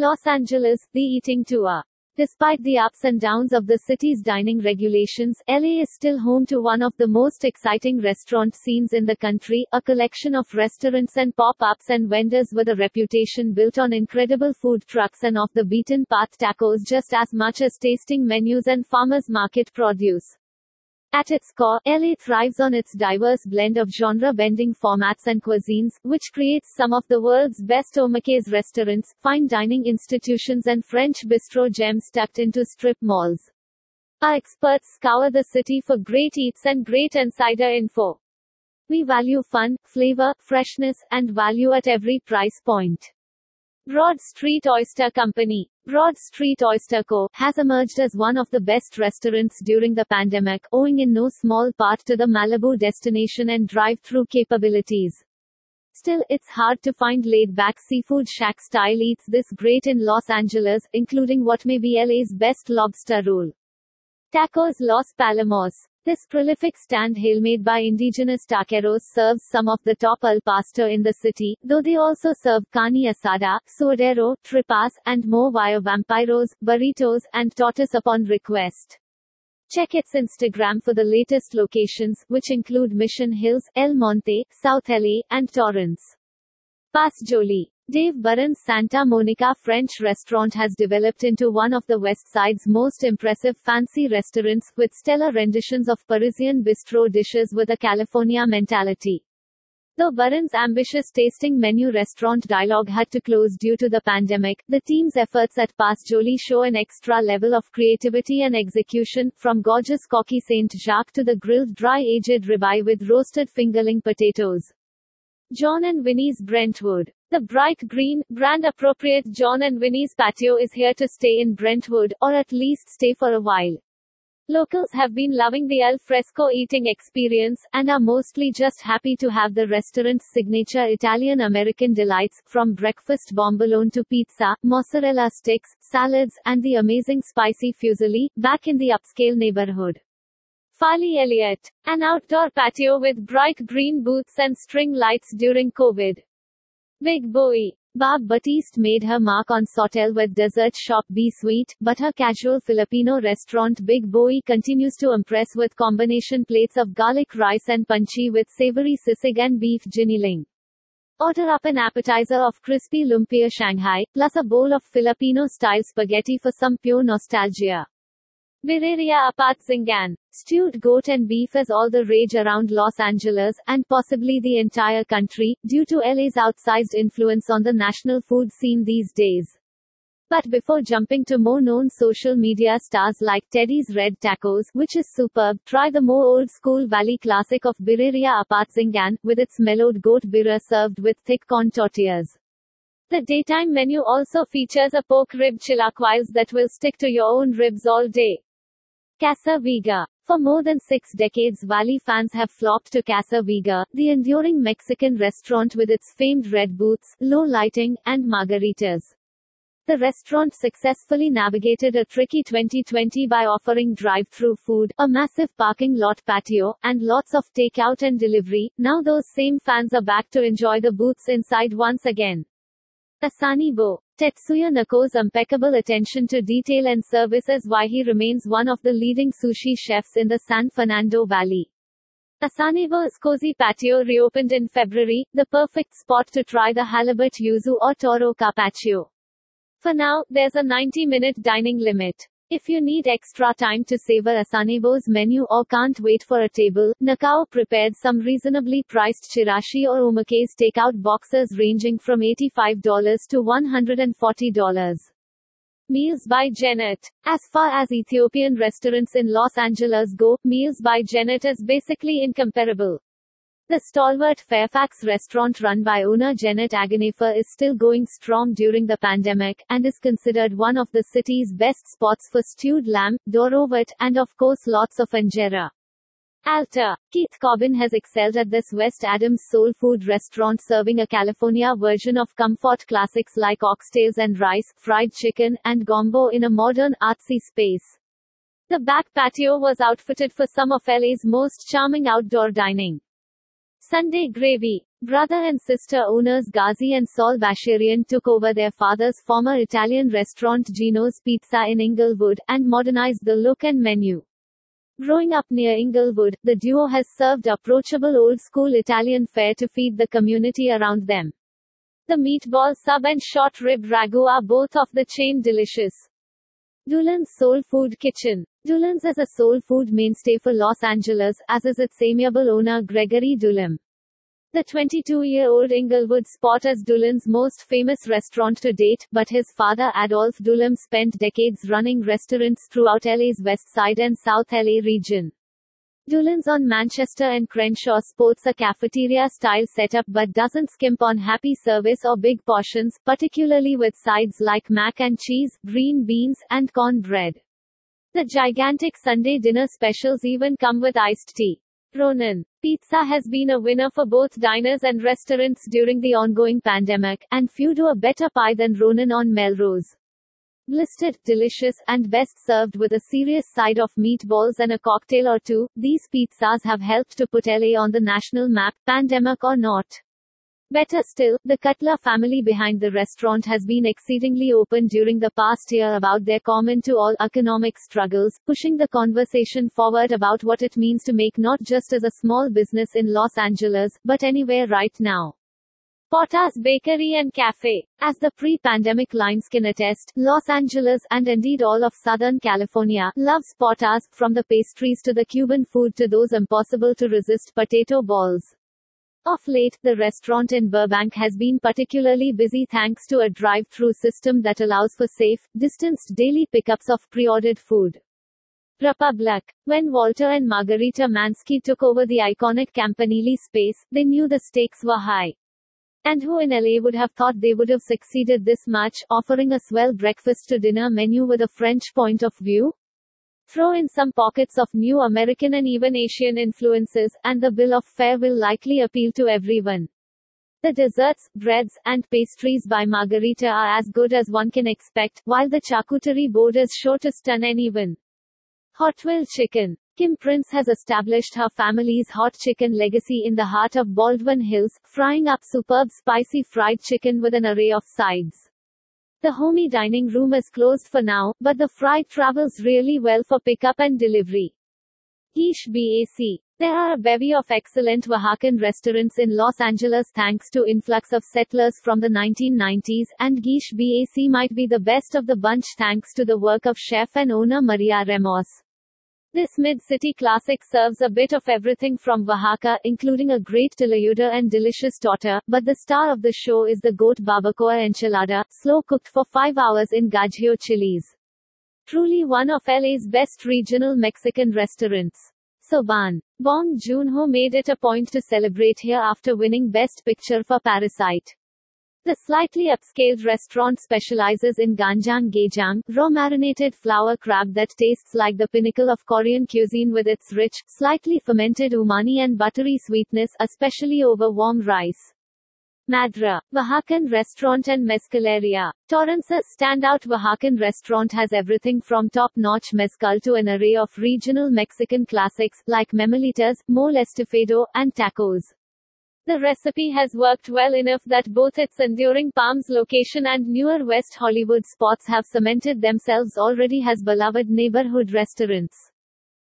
Los Angeles, the eating tour. Despite the ups and downs of the city's dining regulations, LA is still home to one of the most exciting restaurant scenes in the country, a collection of restaurants and pop-ups and vendors with a reputation built on incredible food trucks and off the beaten path tacos just as much as tasting menus and farmers market produce. At its core, LA thrives on its diverse blend of genre-bending formats and cuisines, which creates some of the world's best omakase restaurants, fine dining institutions and French bistro gems tucked into strip malls. Our experts scour the city for great eats and great insider info. We value fun, flavor, freshness, and value at every price point. Broad Street Oyster Company Broad Street Oyster Co. has emerged as one of the best restaurants during the pandemic, owing in no small part to the Malibu destination and drive-through capabilities. Still, it's hard to find laid-back seafood shack-style eats this great in Los Angeles, including what may be LA's best lobster roll. Tacos Los Palomos this prolific stand hill made by indigenous taqueros serves some of the top al pastor in the city, though they also serve carne asada, suadero, tripas, and more via vampiros, burritos, and tortas upon request. Check its Instagram for the latest locations, which include Mission Hills, El Monte, South LA, and Torrance. Pas Jolie Dave Beran's Santa Monica French restaurant has developed into one of the West Side's most impressive fancy restaurants, with stellar renditions of Parisian bistro dishes with a California mentality. Though Beran's ambitious tasting menu restaurant dialogue had to close due to the pandemic, the team's efforts at Pasjoli show an extra level of creativity and execution, from gorgeous coquilles Saint Jacques to the grilled dry-aged ribeye with roasted fingerling potatoes. Jon and Vinny's Brentwood the bright green, brand-appropriate Jon and Vinny's patio is here to stay in Brentwood, or at least stay for a while. Locals have been loving the al fresco eating experience, and are mostly just happy to have the restaurant's signature Italian-American delights, from breakfast bombolone to pizza, mozzarella sticks, salads, and the amazing spicy fusilli, back in the upscale neighborhood. Farley Elliott. An outdoor patio with bright green booths and string lights during COVID. Big Boi. Barb Batiste made her mark on Sawtelle with dessert shop B Sweet, but her casual Filipino restaurant Big Boi continues to impress with combination plates of garlic rice and punchy with savory sisig and beef giniling. Order up an appetizer of crispy lumpia Shanghai, plus a bowl of Filipino-style spaghetti for some pure nostalgia. Birria Apatzingan. Stewed goat and beef is all the rage around Los Angeles, and possibly the entire country, due to LA's outsized influence on the national food scene these days. But before jumping to more known social media stars like Teddy's Red Tacos, which is superb, try the more old school valley classic of Birria Apatzingan, with its mellowed goat birria served with thick corn tortillas. The daytime menu also features a pork rib chilaquiles that will stick to your own ribs all day. Casa Vega. For more than six decades Valley fans have flocked to Casa Vega, the enduring Mexican restaurant with its famed red booths, low lighting, and margaritas. The restaurant successfully navigated a tricky 2020 by offering drive-through food, a massive parking lot patio, and lots of takeout and delivery. Now those same fans are back to enjoy the booths inside once again. Asanebo. Tetsuya Nakao's impeccable attention to detail and service is why he remains one of the leading sushi chefs in the San Fernando Valley. Asanebo's cozy patio reopened in February, the perfect spot to try the halibut yuzu or toro carpaccio. For now, there's a 90-minute dining limit. If you need extra time to savor Asanebo's menu or can't wait for a table, Nakao prepared some reasonably priced chirashi or omakase takeout boxes ranging from $85 to $140. Meals by Genet. As far as Ethiopian restaurants in Los Angeles go, Meals by Genet is basically incomparable. The stalwart Fairfax restaurant run by owner Genet Agonafer is still going strong during the pandemic, and is considered one of the city's best spots for stewed lamb, doro wat, and of course lots of injera. Alta. Keith Corbin has excelled at this West Adams soul food restaurant serving a California version of comfort classics like oxtails and rice, fried chicken, and gombo in a modern artsy space. The back patio was outfitted for some of LA's most charming outdoor dining. Sunday Gravy. Brother and sister owners Ghazi and Saul Bashirian took over their father's former Italian restaurant Gino's Pizza in Inglewood, and modernized the look and menu. Growing up near Inglewood, the duo has served approachable old-school Italian fare to feed the community around them. The meatball sub and short rib ragu are both of the chain delicious. Dulan's Soul Food Kitchen. Dulan's is a soul food mainstay for Los Angeles, as is its amiable owner Gregory Dulan. The 22-year-old Inglewood spot is Dulan's most famous restaurant to date, but his father Adolf Dulan spent decades running restaurants throughout LA's West Side and South LA region. Dulan's on Manchester and Crenshaw sports a cafeteria-style setup but doesn't skimp on happy service or big portions, particularly with sides like mac and cheese, green beans, and cornbread. The gigantic Sunday dinner specials even come with iced tea. Ronan Pizza has been a winner for both diners and restaurants during the ongoing pandemic, and few do a better pie than Ronan on Melrose. Blistered, delicious, and best served with a serious side of meatballs and a cocktail or two, these pizzas have helped to put LA on the national map, pandemic or not. Better still, the Cutler family behind the restaurant has been exceedingly open during the past year about their common to all economic struggles, pushing the conversation forward about what it means to make not just as a small business in Los Angeles, but anywhere right now. Porto's Bakery and Cafe. As the pre-pandemic lines can attest, Los Angeles, and indeed all of Southern California, loves Porto's, from the pastries to the Cuban food to those impossible to resist potato balls. Of late, the restaurant in Burbank has been particularly busy thanks to a drive-through system that allows for safe, distanced daily pickups of pre-ordered food. République. When Walter and Margarita Manzke took over the iconic Campanile space, they knew the stakes were high. And who in LA would have thought they would have succeeded this much, offering a swell breakfast to dinner menu with a French point of view? Throw in some pockets of new American and even Asian influences, and the bill of fare will likely appeal to everyone. The desserts, breads, and pastries by Margarita are as good as one can expect, while the charcuterie board is sure to stun anyone. Hotville chicken. Kim Prince has established her family's hot chicken legacy in the heart of Baldwin Hills, frying up superb spicy fried chicken with an array of sides. The homey dining room is closed for now, but the fry travels really well for pickup and delivery. Gish Bac. There are a bevy of excellent Oaxacan restaurants in Los Angeles thanks to influx of settlers from the 1990s, and Gish Bac might be the best of the bunch thanks to the work of chef and owner Maria Ramos. This mid-city classic serves a bit of everything from Oaxaca, including a great tlayuda and delicious torta, but the star of the show is the goat barbacoa enchilada, slow-cooked for five hours in guajillo chilies. Truly one of LA's best regional Mexican restaurants. Soban. Bong Joon-ho made it a point to celebrate here after winning Best Picture for Parasite. The slightly upscaled restaurant specializes in ganjang gejang, raw marinated flower crab that tastes like the pinnacle of Korean cuisine with its rich, slightly fermented umami and buttery sweetness, especially over warm rice. Madre, Oaxacan restaurant and mezcaleria. Torrance's standout Oaxacan restaurant has everything from top-notch mezcal to an array of regional Mexican classics, like memelitas, mole estofado, and tacos. The recipe has worked well enough that both its enduring Palms location and newer West Hollywood spots have cemented themselves already as beloved neighborhood restaurants.